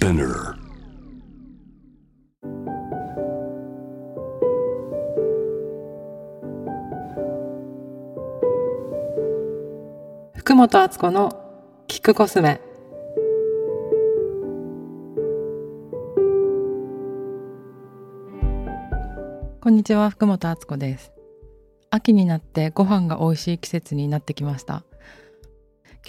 Spinner. 福本敦子のキックコスメこんにちは福本敦子です秋になってご飯が美味しい季節になってきました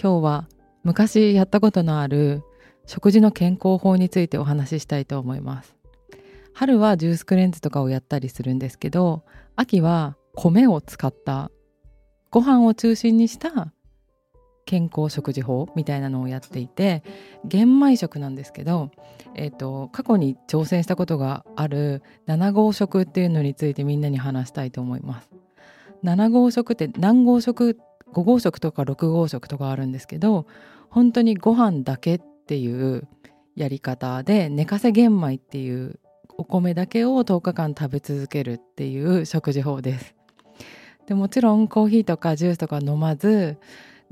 今日は昔やったことのある食事の健康法についてお話ししたいと思います春はジュースクレンズとかをやったりするんですけど秋は米を使ったご飯を中心にした健康食事法みたいなのをやっていて玄米食なんですけど、えーと、過去に挑戦したことがある7号食っていうのについてみんなに話したいと思います。7号食って何号食？5号食とか6号食とかあるんですけど本当にご飯だけっっていうやり方で寝かせ玄米っていうお米だけを10日間食べ続けるっていう食事法です。でもちろんコーヒーとかジュースとか飲まず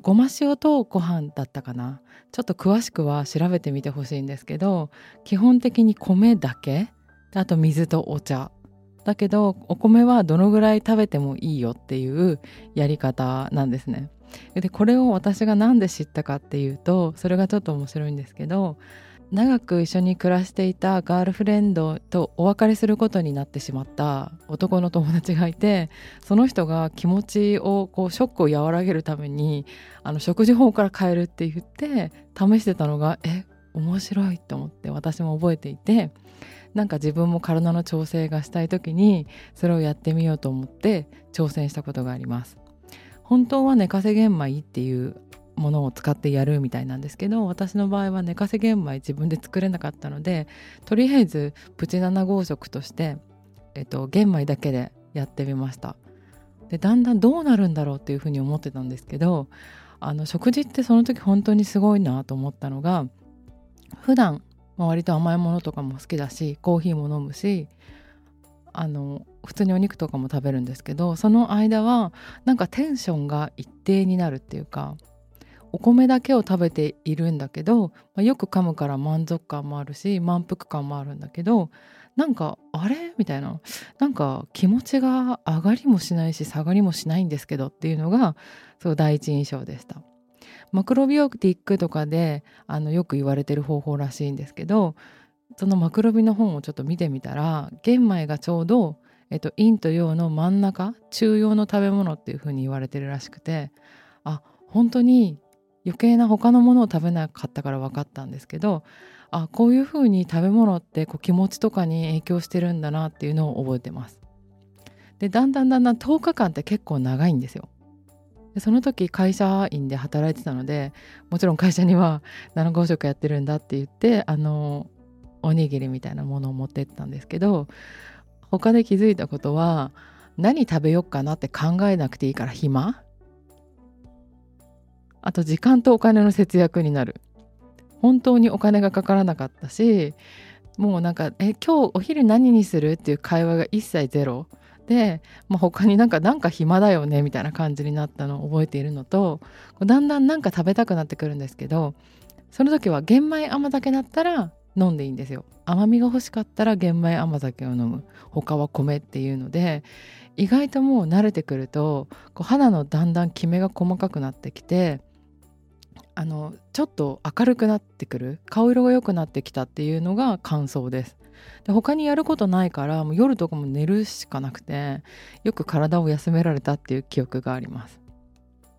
ごま塩とご飯だったかなちょっと詳しくは調べてみてほしいんですけど基本的に米だけあと水とお茶だけどお米はどのぐらい食べてもいいよっていうやり方なんですね。でこれを私が何で知ったかっていうとそれがちょっと面白いんですけど長く一緒に暮らしていたガールフレンドとお別れすることになってしまった男の友達がいてその人が気持ちをこうショックを和らげるためにあの食事法から変えるって言って試してたのがえ面白いと思って私も覚えていてなんか自分も体の調整がしたい時にそれをやってみようと思って挑戦したことがあります。本当は寝かせ玄米っていうものを使ってやるみたいなんですけど私の場合は寝かせ玄米自分で作れなかったのでとりあえずプチ7号食として、えっと、玄米だけでやってみました。でだんだんどうなるんだろうっていうふうに思ってたんですけどあの食事ってその時本当にすごいなと思ったのが普段割と甘いものとかも好きだしコーヒーも飲むしあの普通にお肉とかも食べるんですけどその間はなんかテンションが一定になるっていうかお米だけを食べているんだけど、まあ、よく噛むから満足感もあるし満腹感もあるんだけどなんかあれ？みたいななんか気持ちが上がりもしないし下がりもしないんですけどっていうのがそう第一印象でした。マクロビオティックとかであのよく言われてる方法らしいんですけどそのマクロビの本をちょっと見てみたら玄米がちょうど、えっと、陰と陽の真ん中中庸の食べ物っていうふうに言われてるらしくてあ本当に余計な他のものを食べなかったから分かったんですけどあこういうふうに食べ物ってこう気持ちとかに影響してるんだなっていうのを覚えてます。でだんだんだんだん10日間って結構長いんですよ。でその時会社員で働いてたのでもちろん会社には7号食やってるんだって言ってあのおにぎりみたいなものを持ってったんですけど他で気づいたことは何食べよっかなって考えなくていいから暇あと時間とお金の節約になる本当にお金がかからなかったしもうなんか「え今日お昼何にする?」っていう会話が一切ゼロで、まあ、他になんかなんか暇だよねみたいな感じになったのを覚えているのとだんだんなんか食べたくなってくるんですけどその時は玄米甘酒だったら飲んでいいんですよ。甘みが欲しかったら玄米甘酒を飲む。他は米っていうので意外ともう慣れてくるとこう肌のだんだんキメが細かくなってきてあのちょっと明るくなってくる。顔色が良くなってきたっていうのが感想です。で他にやることないからもう夜とかも寝るしかなくてよく体を休められたっていう記憶があります。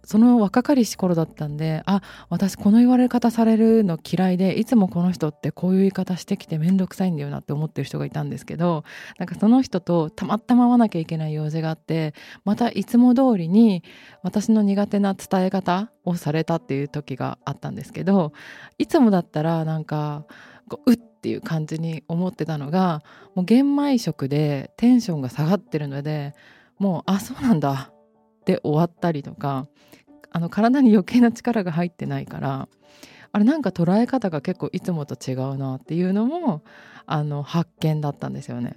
その若かりし頃だったんであ私この言われ方されるの嫌いでいつもこの人ってこういう言い方してきて面倒くさいんだよなって思ってる人がいたんですけどなんかその人とたまたま会わなきゃいけない用事があってまたいつも通りに私の苦手な伝え方をされたっていう時があったんですけどいつもだったらなんかこうっていう感じに思ってたのがもう玄米食でテンションが下がってるのでもうあそうなんだ。で終わったりとかあの体に余計な力が入ってないからあれなんか捉え方が結構いつもと違うなっていうのもあの発見だったんですよね。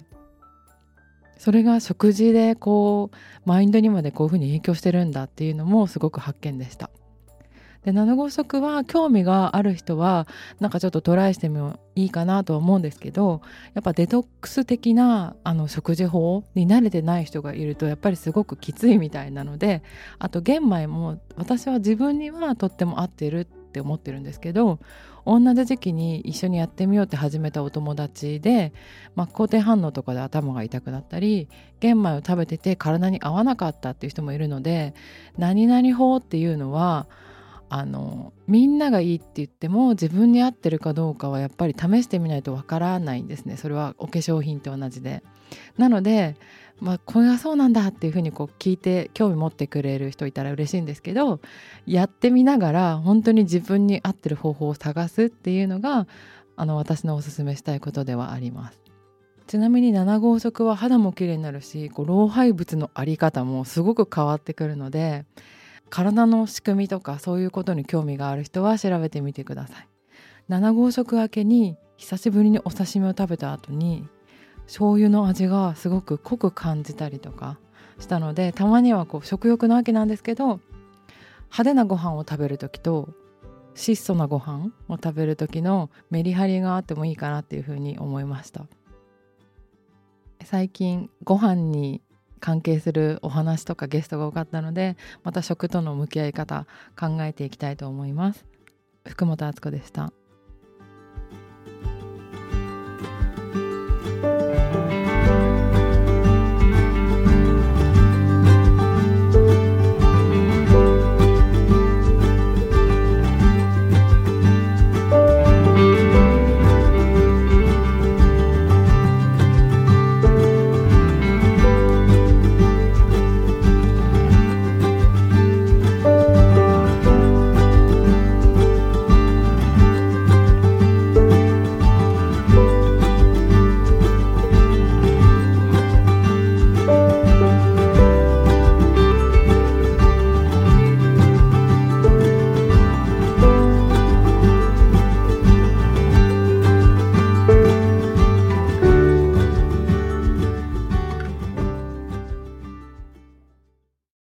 それが食事でこうマインドにまでこういうふうに影響してるんだっていうのもすごく発見でした。で7号食は興味がある人はなんかちょっとトライしてもいいかなとは思うんですけどやっぱデトックス的なあの食事法に慣れてない人がいるとやっぱりすごくきついみたいなのであと玄米も私は自分にはとっても合ってるって思ってるんですけど同じ時期に一緒にやってみようって始めたお友達で、まあ、肯定反応とかで頭が痛くなったり玄米を食べてて体に合わなかったっていう人もいるので何々法っていうのはあのみんながいいって言っても自分に合ってるかどうかはやっぱり試してみないとわからないんですねそれはお化粧品と同じで。なので、まあ、これはそうなんだっていうふうにこう聞いて興味持ってくれる人いたら嬉しいんですけどやってみながら本当に自分に合ってる方法を探すっていうのがあの私のおすすめしたいことではあります。ちなみに7号食は肌も綺麗になるしこう老廃物のあり方もすごく変わってくるので体の仕組みとかそういうことに興味がある人は調べてみてください。7号食明けに久しぶりにお刺身を食べた後に醤油の味がすごく濃く感じたりとかしたのでたまにはこう食欲の秋なんですけど派手なご飯を食べる時と質素なご飯を食べる時のメリハリがあってもいいかなっていうふうに思いました。最近ご飯に関係するお話とかゲストが多かったのでまた食との向き合い方考えていきたいと思います。福本敦子でした。